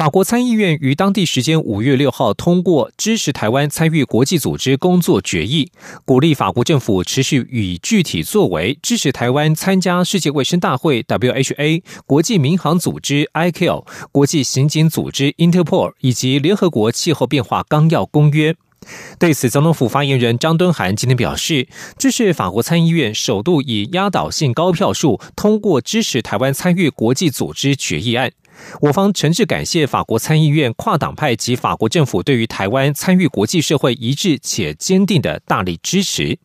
法国参议院于当地时间五月六号通过支持台湾参与国际组织工作决议，鼓励法国政府持续以具体作为支持台湾参加世界卫生大会 （WHA）、国际民航组织 （ICAO）、国际刑警组织 （Interpol） 以及联合国气候变化纲要公约。对此，总统府发言人张敦涵今天表示，这是法国参议院首度以压倒性高票数通过支持台湾参与国际组织决议案。我方诚挚感谢法国参议院跨党派及法国政府对于台湾参与国际社会一致且坚定的大力支持。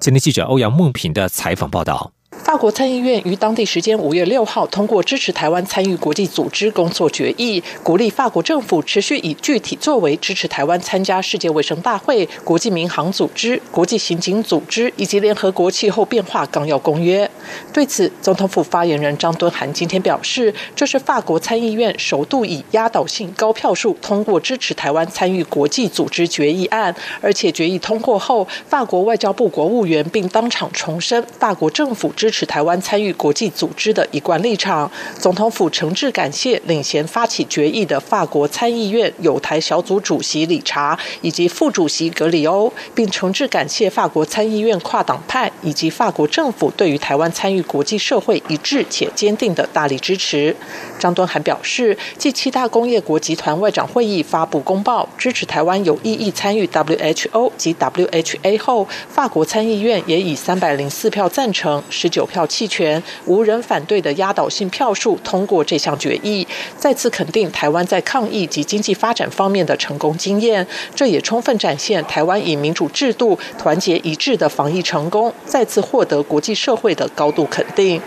今天记者欧阳梦平的采访报道。法国参议院于当地时间五月六号通过支持台湾参与国际组织工作决议，鼓励法国政府持续以具体作为支持台湾参加世界卫生大会、国际民航组织、国际刑警组织以及联合国气候变化纲要公约。对此，总统府发言人张敦涵今天表示，这是法国参议院首度以压倒性高票数通过支持台湾参与国际组织决议案，而且决议通过后，法国外交部国务员并当场重申法国政府支持。台湾参与国际组织的一贯立场，总统府诚挚感谢领衔发起决议的法国参议院友台小组主席理查以及副主席格里欧，并诚挚感谢法国参议院跨党派以及法国政府对于台湾参与国际社会一致且坚定的大力支持。张敦涵表示，继七大工业国集团外长会议发布公报支持台湾有意义参与 WHO 及 WHA 后，法国参议院也以三百零四票赞成十九。票弃权，无人反对的压倒性票数通过这项决议，再次肯定台湾在抗疫及经济发展方面的成功经验。这也充分展现台湾以民主制度、团结一致的防疫成功，再次获得国际社会的高度肯定。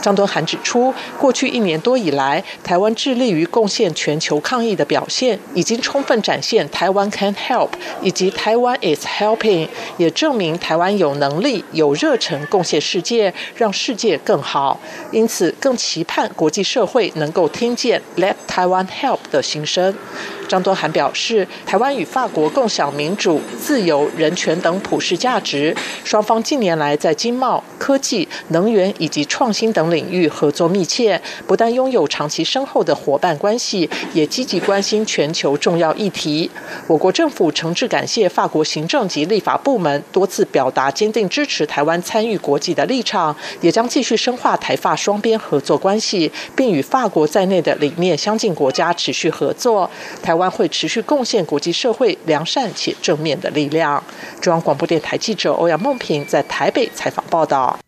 张敦涵指出，过去一年多以来，台湾致力于贡献全球抗疫的表现，已经充分展现台湾 can help 以及台湾 is helping，也证明台湾有能力、有热忱贡献世界。让世界更好，因此更期盼国际社会能够听见 “Let Taiwan Help” 的心声。张敦涵表示，台湾与法国共享民主、自由、人权等普世价值，双方近年来在经贸、科技、能源以及创新等领域合作密切，不但拥有长期深厚的伙伴关系，也积极关心全球重要议题。我国政府诚挚感谢法国行政及立法部门多次表达坚定支持台湾参与国际的立场。也将继续深化台法双边合作关系，并与法国在内的理念相近国家持续合作。台湾会持续贡献国际社会良善且正面的力量。中央广播电台记者欧阳梦平在台北采访报道。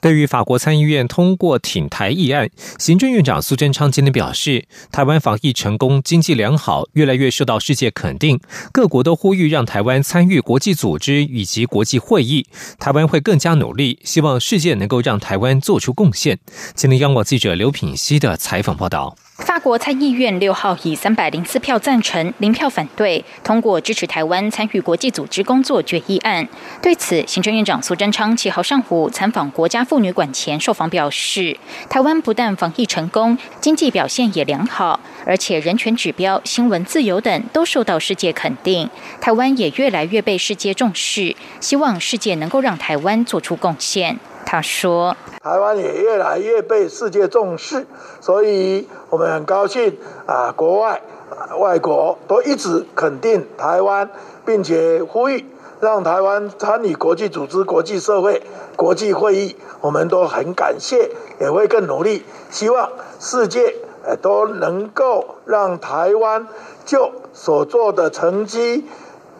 对于法国参议院通过挺台议案，行政院长苏贞昌今天表示，台湾防疫成功、经济良好，越来越受到世界肯定。各国都呼吁让台湾参与国际组织以及国际会议，台湾会更加努力，希望世界能够让台湾做出贡献。今天央广记者刘品熙的采访报道。法国参议院六号以三百零四票赞成、零票反对通过支持台湾参与国际组织工作决议案。对此，行政院长苏贞昌七号上午参访国家妇女馆前受访表示，台湾不但防疫成功，经济表现也良好，而且人权指标、新闻自由等都受到世界肯定，台湾也越来越被世界重视。希望世界能够让台湾做出贡献。他说：“台湾也越来越被世界重视，所以我们很高兴啊，国外、外国都一直肯定台湾，并且呼吁让台湾参与国际组织、国际社会、国际会议。我们都很感谢，也会更努力，希望世界呃都能够让台湾就所做的成绩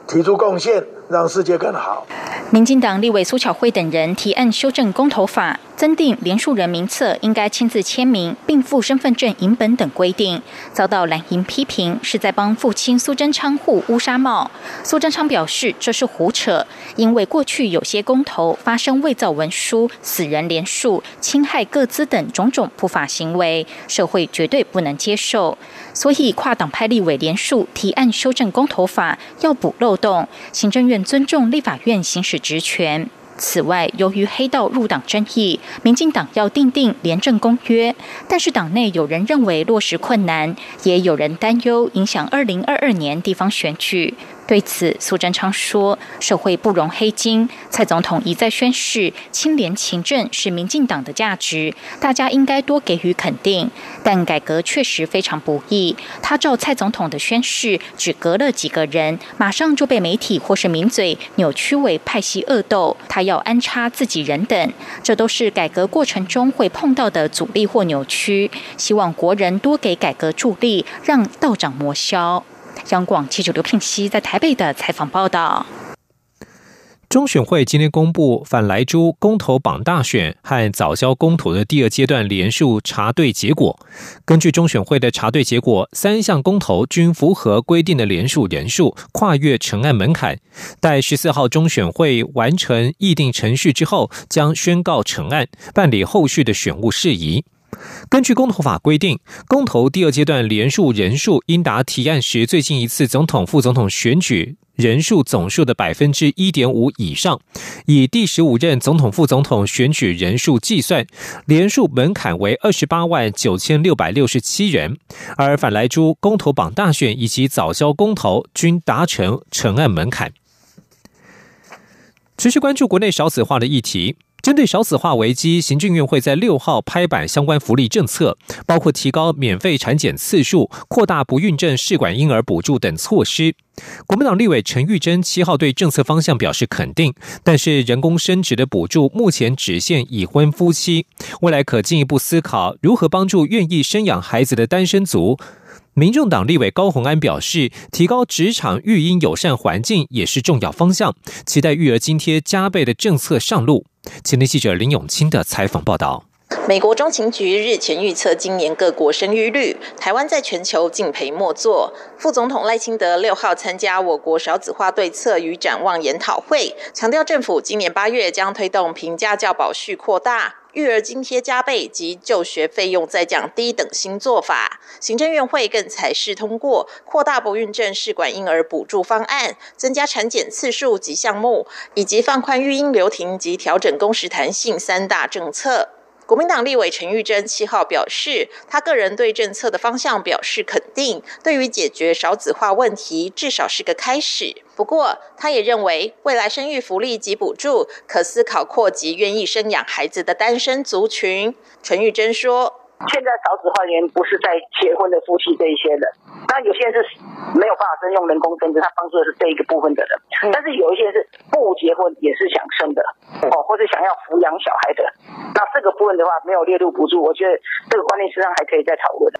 提出贡献。”让世界更好。民进党立委苏巧慧等人提案修正公投法，增订联署人名册应该亲自签名，并附身份证影本等规定，遭到蓝营批评是在帮父亲苏贞昌护乌纱帽。苏贞昌表示这是胡扯，因为过去有些公投发生伪造文书、死人连署、侵害各资等种种不法行为，社会绝对不能接受。所以跨党派立委联署提案修正公投法，要补漏洞。行政院尊重立法院行使职权。此外，由于黑道入党争议，民进党要订定廉政公约，但是党内有人认为落实困难，也有人担忧影响二零二二年地方选举。对此，苏贞昌说：“社会不容黑金，蔡总统一再宣誓清廉勤政是民进党的价值，大家应该多给予肯定。但改革确实非常不易。他照蔡总统的宣誓，只隔了几个人，马上就被媒体或是名嘴扭曲为派系恶斗，他要安插自己人等，这都是改革过程中会碰到的阻力或扭曲。希望国人多给改革助力，让道长磨消。”央广记者刘聘熙在台北的采访报道：中选会今天公布反莱猪公投榜大选和早销公投的第二阶段连数查对结果。根据中选会的查对结果，三项公投均符合规定的连数人数，跨越成案门槛。待十四号中选会完成议定程序之后，将宣告成案，办理后续的选务事宜。根据公投法规定，公投第二阶段连数人数应达提案时最近一次总统、副总统选举人数总数的百分之一点五以上，以第十五任总统、副总统选举人数计算，连数门槛为二十八万九千六百六十七人。而反莱猪公投榜大选以及早销公投均达成成案门槛。持续关注国内少子化的议题。针对少子化危机，行政院会在六号拍板相关福利政策，包括提高免费产检次数、扩大不孕症试管婴儿补助等措施。国民党立委陈玉珍七号对政策方向表示肯定，但是人工生殖的补助目前只限已婚夫妻，未来可进一步思考如何帮助愿意生养孩子的单身族。民众党立委高鸿安表示，提高职场育婴友善环境也是重要方向，期待育儿津贴加倍的政策上路。前天记者林永清的采访报道：美国中情局日前预测今年各国生育率，台湾在全球敬陪末座。副总统赖清德六号参加我国少子化对策与展望研讨会，强调政府今年八月将推动平价教保序扩大。育儿津贴加倍及就学费用再降低等新做法，行政院会更采试通过扩大不孕症试管婴儿补助方案，增加产检次数及项目，以及放宽育婴留停及调整工时弹性三大政策。国民党立委陈玉珍七号表示，他个人对政策的方向表示肯定，对于解决少子化问题，至少是个开始。不过，他也认为未来生育福利及补助可思考扩及愿意生养孩子的单身族群。陈玉珍说。现在少子化原因不是在结婚的夫妻这一些人，那有些人是没有办法生用人工生殖，他帮助的是这一个部分的人，但是有一些是不结婚也是想生的，哦，或者想要抚养小孩的，那这个部分的话没有列入补助，我觉得这个观念实际上还可以再讨论。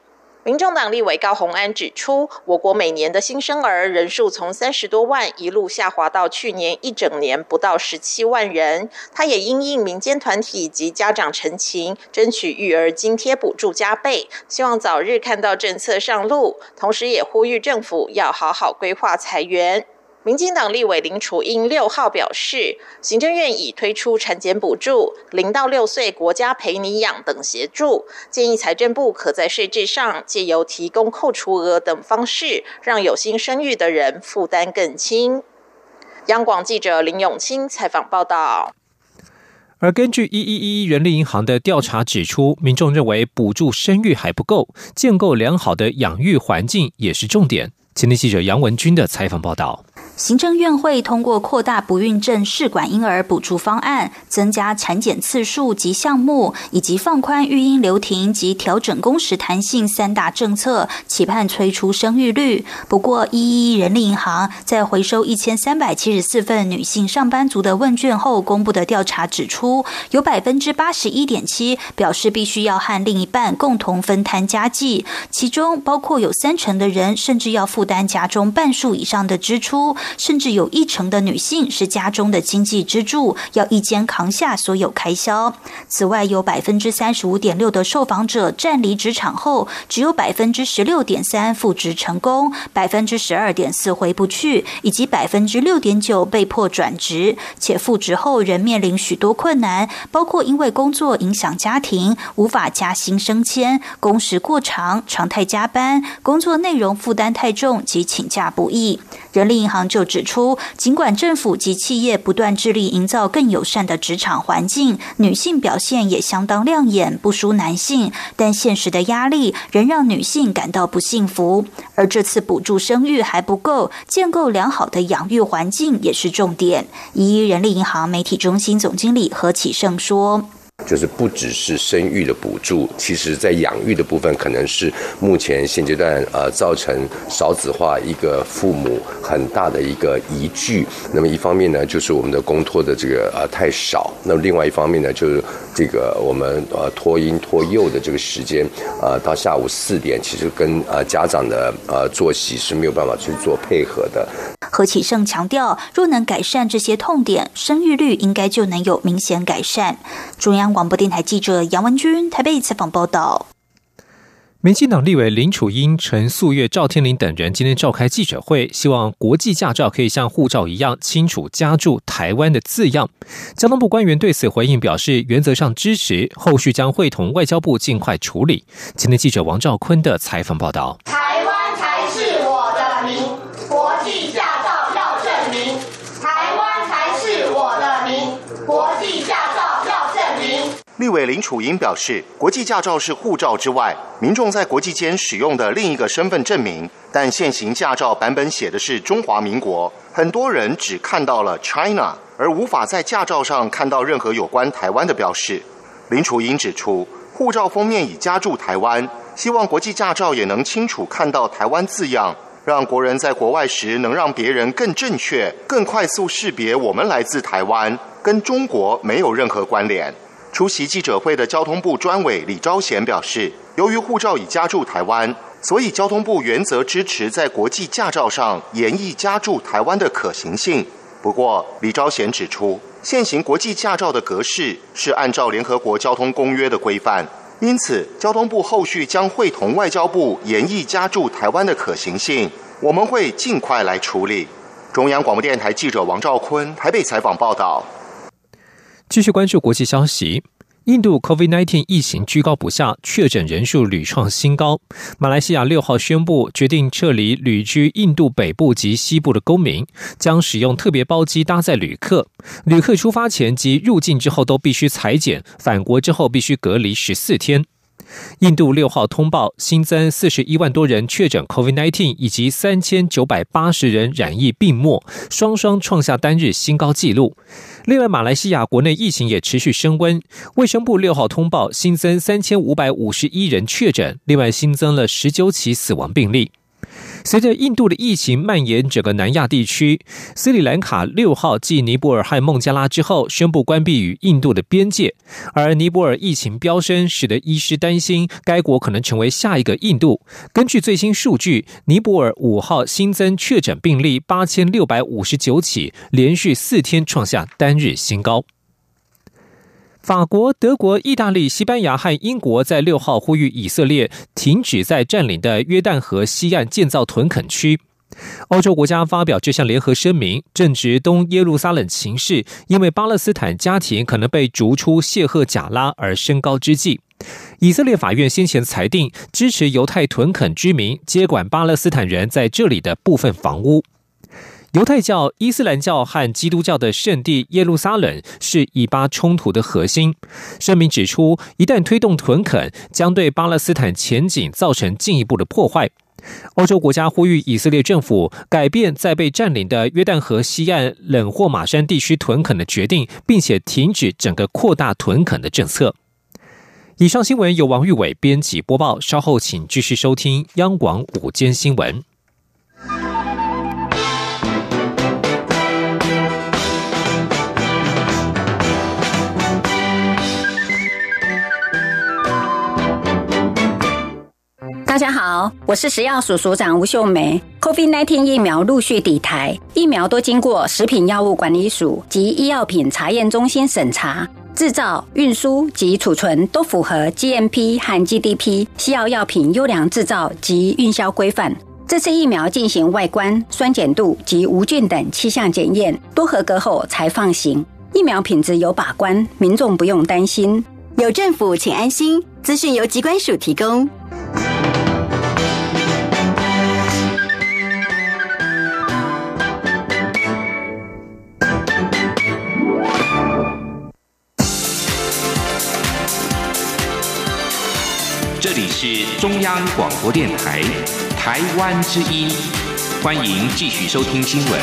民众党立委高鸿安指出，我国每年的新生儿人数从三十多万一路下滑到去年一整年不到十七万人。他也因应民间团体及家长陈情，争取育儿津贴补助加倍，希望早日看到政策上路。同时也呼吁政府要好好规划裁员。民进党立委林楚英六号表示，行政院已推出产检补助、零到六岁国家陪你养等协助，建议财政部可在税制上借由提供扣除额等方式，让有心生育的人负担更轻。央广记者林永清采访报道。而根据一一一人力银行的调查指出，民众认为补助生育还不够，建构良好的养育环境也是重点。前天记者杨文军的采访报道。行政院会通过扩大不孕症试管婴儿补助方案，增加产检次数及项目，以及放宽育婴留停及调整工时弹性三大政策，期盼催出生育率。不过，一一人力银行在回收一千三百七十四份女性上班族的问卷后公布的调查指出，有百分之八十一点七表示必须要和另一半共同分摊家计，其中包括有三成的人甚至要负担家中半数以上的支出。甚至有一成的女性是家中的经济支柱，要一肩扛下所有开销。此外，有百分之三十五点六的受访者站离职场后，只有百分之十六点三复职成功，百分之十二点四回不去，以及百分之六点九被迫转职，且复职后仍面临许多困难，包括因为工作影响家庭，无法加薪升迁，工时过长，常态加班，工作内容负担太重及请假不易。人力银行就指出，尽管政府及企业不断致力营造更友善的职场环境，女性表现也相当亮眼，不输男性，但现实的压力仍让女性感到不幸福。而这次补助生育还不够，建构良好的养育环境也是重点。一人力银行媒体中心总经理何启胜说。就是不只是生育的补助，其实在养育的部分，可能是目前现阶段呃造成少子化一个父母很大的一个依据。那么一方面呢，就是我们的公托的这个呃太少；那么另外一方面呢，就是这个我们呃托婴托幼的这个时间，呃到下午四点，其实跟呃家长的呃作息是没有办法去做配合的。何启胜强调，若能改善这些痛点，生育率应该就能有明显改善。中央广播电台记者杨文君台北采访报道。民进党立委林楚英、陈素月、赵天林等人今天召开记者会，希望国际驾照可以像护照一样清楚加注台湾的字样。交通部官员对此回应表示，原则上支持，后续将会同外交部尽快处理。今天记者王兆坤的采访报道。立委林楚英表示，国际驾照是护照之外，民众在国际间使用的另一个身份证明。但现行驾照版本写的是中华民国，很多人只看到了 China，而无法在驾照上看到任何有关台湾的标示。林楚英指出，护照封面已加注台湾，希望国际驾照也能清楚看到台湾字样，让国人在国外时能让别人更正确、更快速识别我们来自台湾，跟中国没有任何关联。出席记者会的交通部专委李昭贤表示，由于护照已加注台湾，所以交通部原则支持在国际驾照上严议加注台湾的可行性。不过，李昭贤指出，现行国际驾照的格式是按照联合国交通公约的规范，因此交通部后续将会同外交部严议加注台湾的可行性，我们会尽快来处理。中央广播电台记者王兆坤台北采访报道。继续关注国际消息，印度 COVID-19 疫情居高不下，确诊人数屡创新高。马来西亚六号宣布决定撤离旅居印度北部及西部的公民，将使用特别包机搭载旅客。旅客出发前及入境之后都必须裁剪，返国之后必须隔离十四天。印度六号通报新增四十一万多人确诊 COVID-19，以及三千九百八十人染疫病末，双双创下单日新高纪录。另外，马来西亚国内疫情也持续升温。卫生部六号通报新增三千五百五十一人确诊，另外新增了十九起死亡病例。随着印度的疫情蔓延整个南亚地区，斯里兰卡六号继尼泊尔和孟加拉之后宣布关闭与印度的边界，而尼泊尔疫情飙升，使得医师担心该国可能成为下一个印度。根据最新数据，尼泊尔五号新增确诊病例八千六百五十九起，连续四天创下单日新高。法国、德国、意大利、西班牙和英国在六号呼吁以色列停止在占领的约旦河西岸建造屯垦区。欧洲国家发表这项联合声明，正值东耶路撒冷情势因为巴勒斯坦家庭可能被逐出谢赫贾拉而升高之际，以色列法院先前裁定支持犹太屯垦居民接管巴勒斯坦人在这里的部分房屋。犹太教、伊斯兰教和基督教的圣地耶路撒冷是以巴冲突的核心。声明指出，一旦推动屯垦，将对巴勒斯坦前景造成进一步的破坏。欧洲国家呼吁以色列政府改变在被占领的约旦河西岸冷霍马山地区屯垦的决定，并且停止整个扩大屯垦的政策。以上新闻由王玉伟编辑播报，稍后请继续收听央广午间新闻。大家好，我是食药署署长吴秀梅。COVID-19 疫苗陆续抵台，疫苗都经过食品药物管理署及医药品查验中心审查，制造、运输及储存都符合 GMP 和 GDP 西药药品优良制造及运销规范。这次疫苗进行外观、酸碱度及无菌等七项检验，都合格后才放行。疫苗品质有把关，民众不用担心。有政府，请安心。资讯由机关署提供。是中央广播电台台湾之音，欢迎继续收听新闻。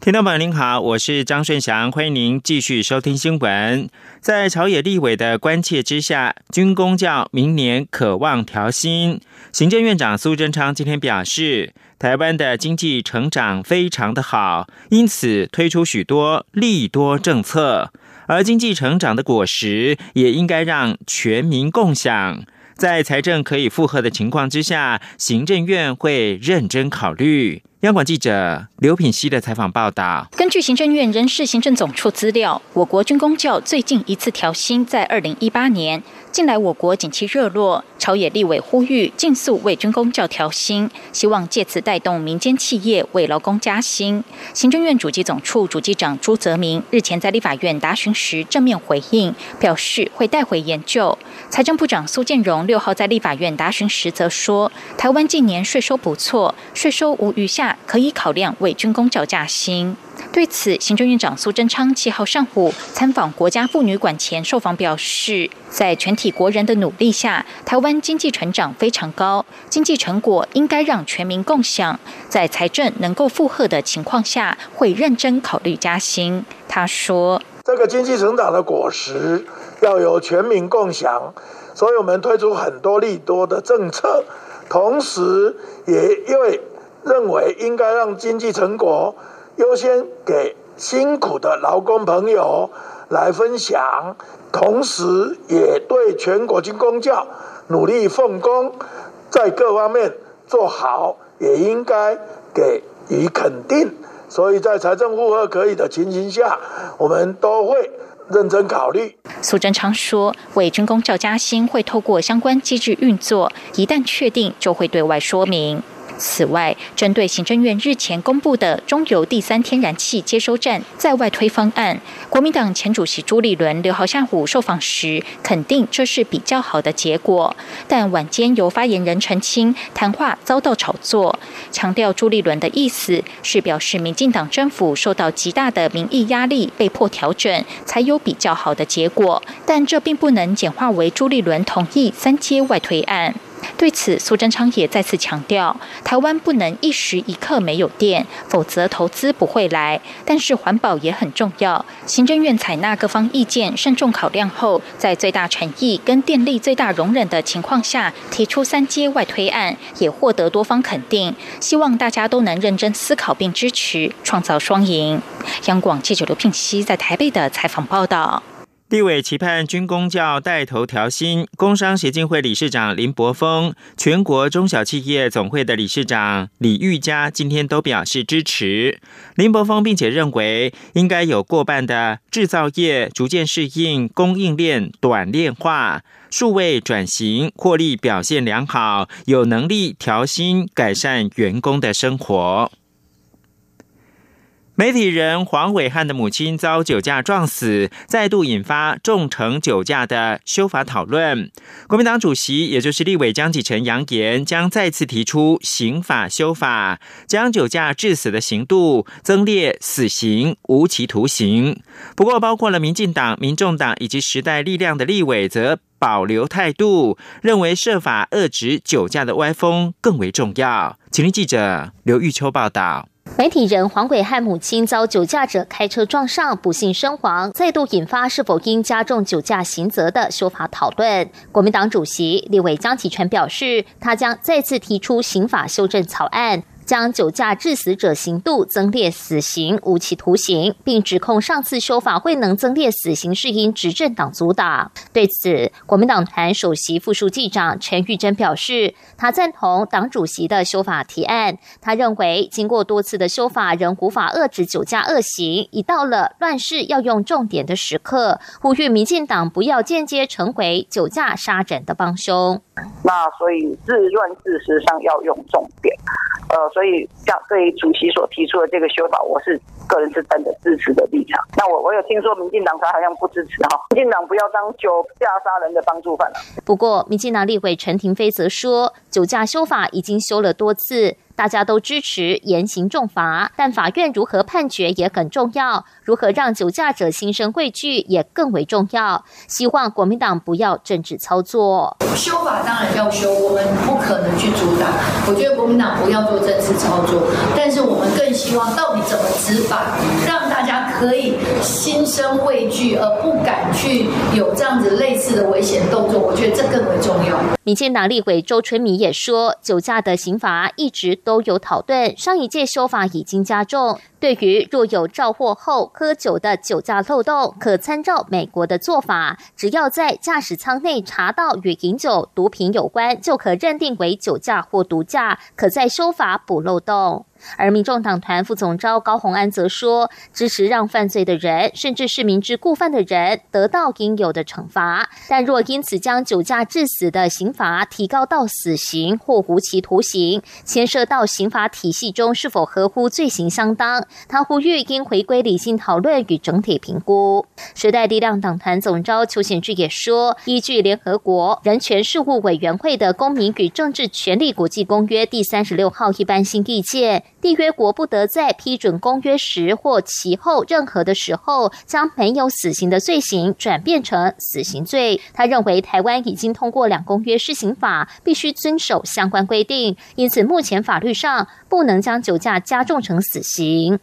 听众朋友您好，我是张顺祥，欢迎您继续收听新闻。在朝野立委的关切之下，军工教明年渴望调薪。行政院长苏贞昌今天表示，台湾的经济成长非常的好，因此推出许多利多政策。而经济成长的果实也应该让全民共享。在财政可以负荷的情况之下，行政院会认真考虑。央广记者刘品熙的采访报道：根据行政院人事行政总处资料，我国军工教最近一次调薪在二零一八年。近来我国景气热络，朝野立委呼吁尽速为军工教调薪，希望借此带动民间企业为劳工加薪。行政院主机总处主机长朱泽明日前在立法院答询时正面回应，表示会带回研究。财政部长苏建荣六号在立法院答询时则说，台湾近年税收不错，税收无余下，可以考量为军工教加薪。对此，行政院长苏贞昌七号上午参访国家妇女馆前受访表示，在全体国人的努力下，台湾经济成长非常高，经济成果应该让全民共享。在财政能够负荷的情况下，会认真考虑加薪。他说：“这个经济成长的果实要由全民共享，所以我们推出很多利多的政策，同时也因为认为应该让经济成果。”优先给辛苦的劳工朋友来分享，同时也对全国军工教努力奉公，在各方面做好，也应该给予肯定。所以在财政负荷可以的情形下，我们都会认真考虑。苏贞昌说，为军工教加薪会透过相关机制运作，一旦确定就会对外说明。此外，针对行政院日前公布的中油第三天然气接收站在外推方案，国民党前主席朱立伦六号下午受访时，肯定这是比较好的结果。但晚间由发言人澄清，谈话遭到炒作，强调朱立伦的意思是表示民进党政府受到极大的民意压力，被迫调整，才有比较好的结果。但这并不能简化为朱立伦同意三阶外推案。对此，苏贞昌也再次强调，台湾不能一时一刻没有电，否则投资不会来。但是环保也很重要。行政院采纳各方意见，慎重考量后，在最大诚意跟电力最大容忍的情况下，提出三阶外推案，也获得多方肯定。希望大家都能认真思考并支持，创造双赢。央广记者刘聘熙在台北的采访报道。立委期盼军工教带头调薪，工商协进会理事长林柏峰、全国中小企业总会的理事长李玉佳今天都表示支持林柏峰，并且认为应该有过半的制造业逐渐适应供应链短链化、数位转型，获利表现良好，有能力调薪改善员工的生活。媒体人黄伟汉的母亲遭酒驾撞死，再度引发重惩酒驾的修法讨论。国民党主席，也就是立委江启臣扬言，将再次提出刑法修法，将酒驾致死的刑度增列死刑、无期徒刑。不过，包括了民进党、民众党以及时代力量的立委则保留态度，认为设法遏制酒驾的歪风更为重要。请听记者刘玉秋报道。媒体人黄伟汉母亲遭酒驾者开车撞上，不幸身亡，再度引发是否应加重酒驾刑责的修法讨论。国民党主席立委江启臣表示，他将再次提出刑法修正草案。将酒驾致死者刑度增列死刑、无期徒刑，并指控上次修法未能增列死刑是因执政党阻挡。对此，国民党团首席副书记长陈玉珍表示，他赞同党主席的修法提案。他认为，经过多次的修法，仍无法遏制酒驾恶行，已到了乱世要用重点的时刻，呼吁民进党不要间接成为酒驾杀人的帮凶。那所以治乱事实上要用重点。呃，所以像对主席所提出的这个修法，我是个人是站在支持的立场。那我我有听说民进党他好像不支持哈，民进党不要当酒驾杀人的帮助犯了。不过，民进党立委陈廷飞则说，酒驾修法已经修了多次。大家都支持严刑重罚，但法院如何判决也很重要，如何让酒驾者心生畏惧也更为重要。希望国民党不要政治操作，修法当然要修，我们不可能去阻挡。我觉得国民党不要做政治操作，但是我们更希望到底怎么执法，让大家可以心生畏惧而不敢去有这样子类似的危险动作。我觉得这更为重要。民进党立委周春米也说，酒驾的刑罚一直都有讨论，上一届修法已经加重。对于若有肇获后喝酒的酒驾漏洞，可参照美国的做法，只要在驾驶舱内查到与饮酒、毒品有关，就可认定为酒驾或毒驾，可在修法补漏洞。而民众党团副总召高鸿安则说，支持让犯罪的人，甚至是明知故犯的人得到应有的惩罚，但若因此将酒驾致死的刑罚提高到死刑或无期徒刑，牵涉到刑法体系中是否合乎罪行相当，他呼吁应回归理性讨论与整体评估。时代力量党团总召邱显志也说，依据联合国人权事务委员会的《公民与政治权利国际公约》第三十六号一般性意见。缔约国不得在批准公约时或其后任何的时候，将没有死刑的罪行转变成死刑罪。他认为台湾已经通过两公约施行法，必须遵守相关规定，因此目前法律上不能将酒驾加重成死刑。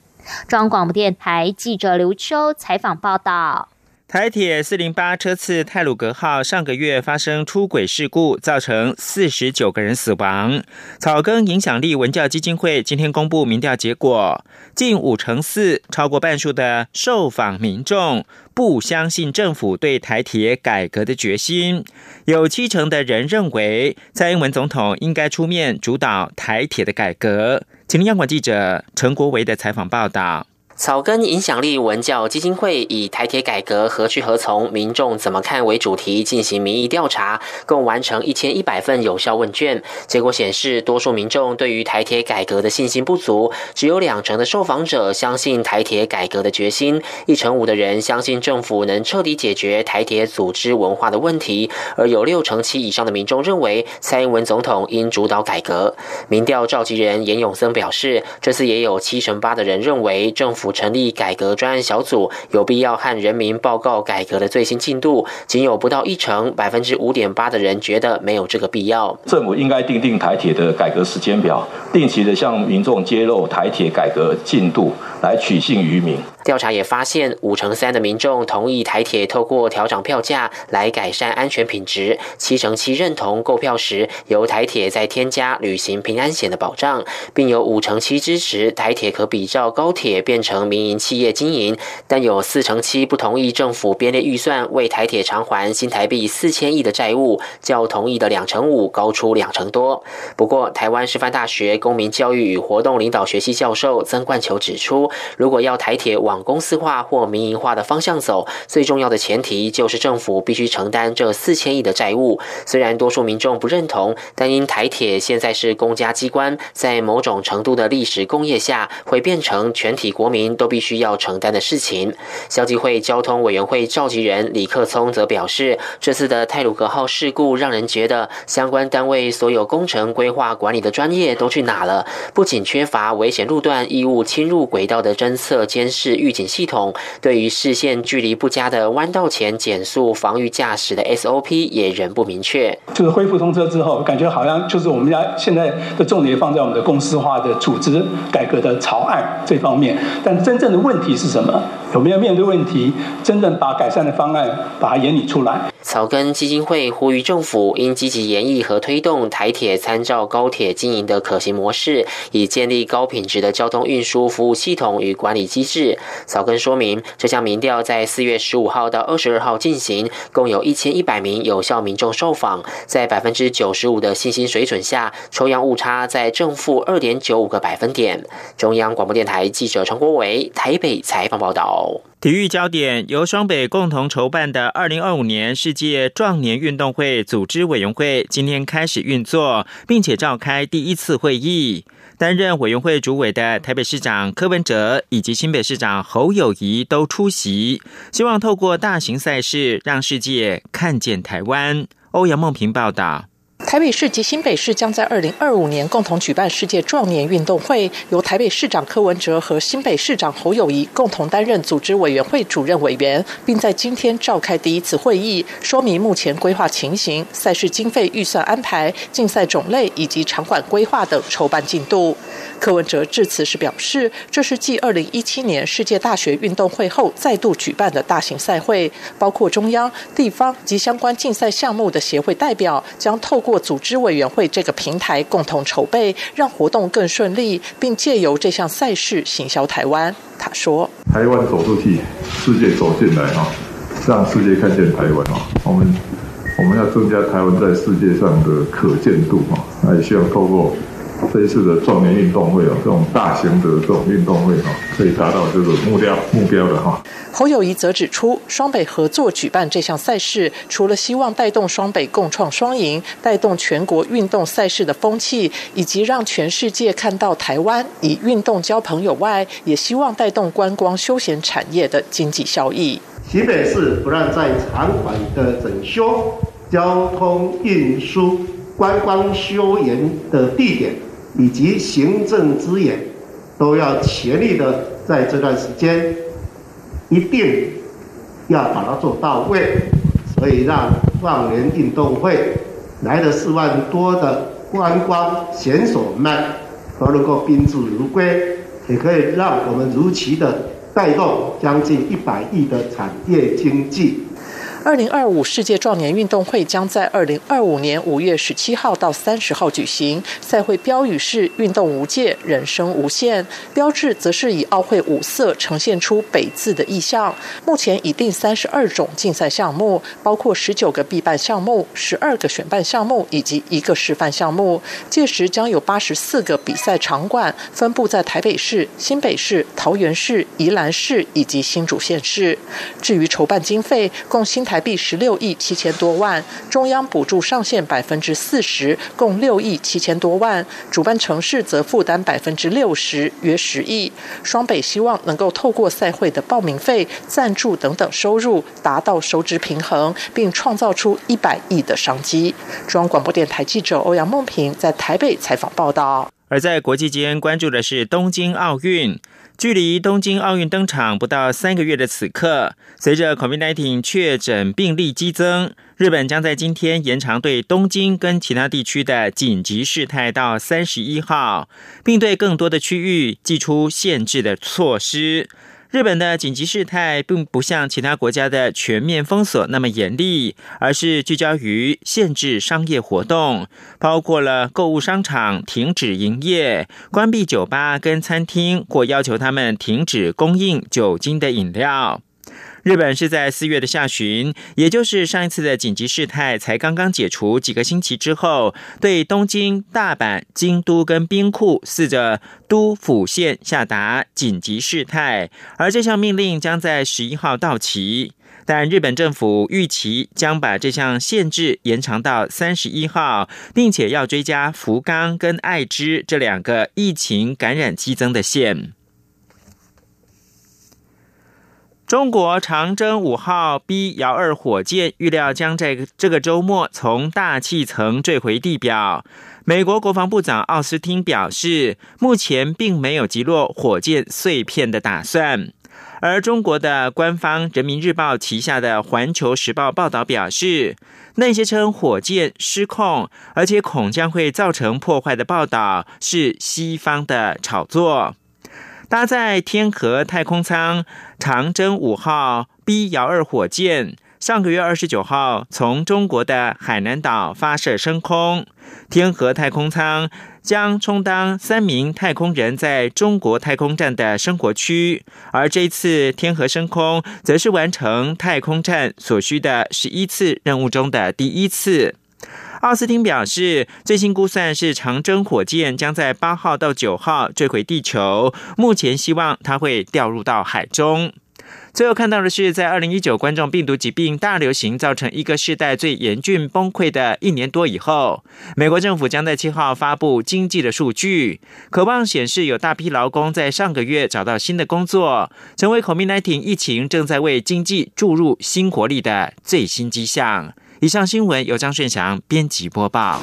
中央广播电台记者刘秋采访报道。台铁四零八车次泰鲁格号上个月发生出轨事故，造成四十九个人死亡。草根影响力文教基金会今天公布民调结果，近五成四，超过半数的受访民众不相信政府对台铁改革的决心。有七成的人认为蔡英文总统应该出面主导台铁的改革。请央广记者陈国维的采访报道。草根影响力文教基金会以“台铁改革何去何从，民众怎么看”为主题进行民意调查，共完成一千一百份有效问卷。结果显示，多数民众对于台铁改革的信心不足，只有两成的受访者相信台铁改革的决心，一成五的人相信政府能彻底解决台铁组织文化的问题，而有六成七以上的民众认为蔡英文总统应主导改革。民调召集人严永森表示，这次也有七成八的人认为政府。府成立改革专案小组，有必要和人民报告改革的最新进度。仅有不到一成，百分之五点八的人觉得没有这个必要。政府应该定定台铁的改革时间表，定期的向民众揭露台铁改革进度，来取信于民。调查也发现，五成三的民众同意台铁透过调整票价来改善安全品质，七成七认同购票时由台铁再添加旅行平安险的保障，并有五成七支持台铁可比照高铁变成成民营企业经营，但有四成七不同意政府编列预算为台铁偿还新台币四千亿的债务，较同意的两成五高出两成多。不过，台湾师范大学公民教育与活动领导学系教授曾冠球指出，如果要台铁往公司化或民营化的方向走，最重要的前提就是政府必须承担这四千亿的债务。虽然多数民众不认同，但因台铁现在是公家机关，在某种程度的历史工业下，会变成全体国民都必须要承担的事情。消基会交通委员会召集人李克聪则表示，这次的泰鲁格号事故让人觉得，相关单位所有工程规划管理的专业都去哪了？不仅缺乏危险路段异物侵入轨道的侦测监视。预警系统对于视线距离不佳的弯道前减速防御驾驶的 SOP 也仍不明确。就是恢复通车之后，感觉好像就是我们家现在的重点放在我们的公司化的组织改革的草案这方面，但真正的问题是什么？有没有面对问题，真正把改善的方案把它演拟出来？草根基金会呼吁政府应积极研议和推动台铁参照高铁经营的可行模式，以建立高品质的交通运输服务系统与管理机制。草根说明，这项民调在四月十五号到二十二号进行，共有一千一百名有效民众受访，在百分之九十五的信心水准下，抽样误差在正负二点九五个百分点。中央广播电台记者陈国伟台北采访报道。体育焦点由双北共同筹办的二零二五年世界壮年运动会组织委员会今天开始运作，并且召开第一次会议。担任委员会主委的台北市长柯文哲以及新北市长侯友谊都出席，希望透过大型赛事让世界看见台湾。欧阳梦平报道。台北市及新北市将在二零二五年共同举办世界壮年运动会，由台北市长柯文哲和新北市长侯友谊共同担任组织委员会主任委员，并在今天召开第一次会议，说明目前规划情形、赛事经费预算安排、竞赛种类以及场馆规划等筹办进度。柯文哲致辞时表示，这是继二零一七年世界大学运动会后再度举办的大型赛会，包括中央、地方及相关竞赛项目的协会代表将透过组织委员会这个平台共同筹备，让活动更顺利，并借由这项赛事行销台湾。他说：“台湾走出去，世界走进来哈，让世界看见台湾哈。我们我们要增加台湾在世界上的可见度哈，那也希望透过。”这一次的壮年运动会哦，这种大型的这种运动会哈，可以达到这个目标目标的哈。侯友谊则指出，双北合作举办这项赛事，除了希望带动双北共创双赢，带动全国运动赛事的风气，以及让全世界看到台湾以运动交朋友外，也希望带动观光休闲产业的经济效益。新北市不但在场馆的整修、交通运输、观光休闲的地点。以及行政资源都要全力的在这段时间，一定要把它做到位，所以让万年运动会来的四万多的观光选手们都能够宾至如归，也可以让我们如期的带动将近一百亿的产业经济。二零二五世界壮年运动会将在二零二五年五月十七号到三十号举行。赛会标语是“运动无界，人生无限”，标志则是以奥会五色呈现出“北”字的意象。目前已定三十二种竞赛项目，包括十九个必办项目、十二个选办项目以及一个示范项目。届时将有八十四个比赛场馆，分布在台北市、新北市、桃园市、宜兰市以及新竹县市。至于筹办经费，共新台。台币十六亿七千多万，中央补助上限百分之四十，共六亿七千多万。主办城市则负担百分之六十，约十亿。双北希望能够透过赛会的报名费、赞助等等收入，达到收支平衡，并创造出一百亿的商机。中央广播电台记者欧阳梦平在台北采访报道。而在国际间关注的是东京奥运。距离东京奥运登场不到三个月的此刻，随着 COVID-19 确诊病例激增，日本将在今天延长对东京跟其他地区的紧急事态到三十一号，并对更多的区域寄出限制的措施。日本的紧急事态并不像其他国家的全面封锁那么严厉，而是聚焦于限制商业活动，包括了购物商场停止营业、关闭酒吧跟餐厅，或要求他们停止供应酒精的饮料。日本是在四月的下旬，也就是上一次的紧急事态才刚刚解除几个星期之后，对东京、大阪、京都跟兵库四个都府县下达紧急事态，而这项命令将在十一号到期。但日本政府预期将把这项限制延长到三十一号，并且要追加福冈跟爱知这两个疫情感染激增的县。中国长征五号 B 遥二火箭预料将在这个周末从大气层坠回地表。美国国防部长奥斯汀表示，目前并没有击落火箭碎片的打算。而中国的官方《人民日报》旗下的《环球时报》报道表示，那些称火箭失控而且恐将会造成破坏的报道是西方的炒作。搭载天河太空舱长征五号 B 遥二火箭，上个月二十九号从中国的海南岛发射升空。天河太空舱将充当三名太空人在中国太空站的生活区，而这次天河升空，则是完成太空站所需的十一次任务中的第一次。奥斯汀表示，最新估算是长征火箭将在八号到九号坠毁地球，目前希望它会掉入到海中。最后看到的是，在二零一九冠状病毒疾病大流行造成一个世代最严峻崩溃的一年多以后，美国政府将在七号发布经济的数据，渴望显示有大批劳工在上个月找到新的工作，成为 COVID-19 疫情正在为经济注入新活力的最新迹象。以上新闻由张炫翔编辑播报。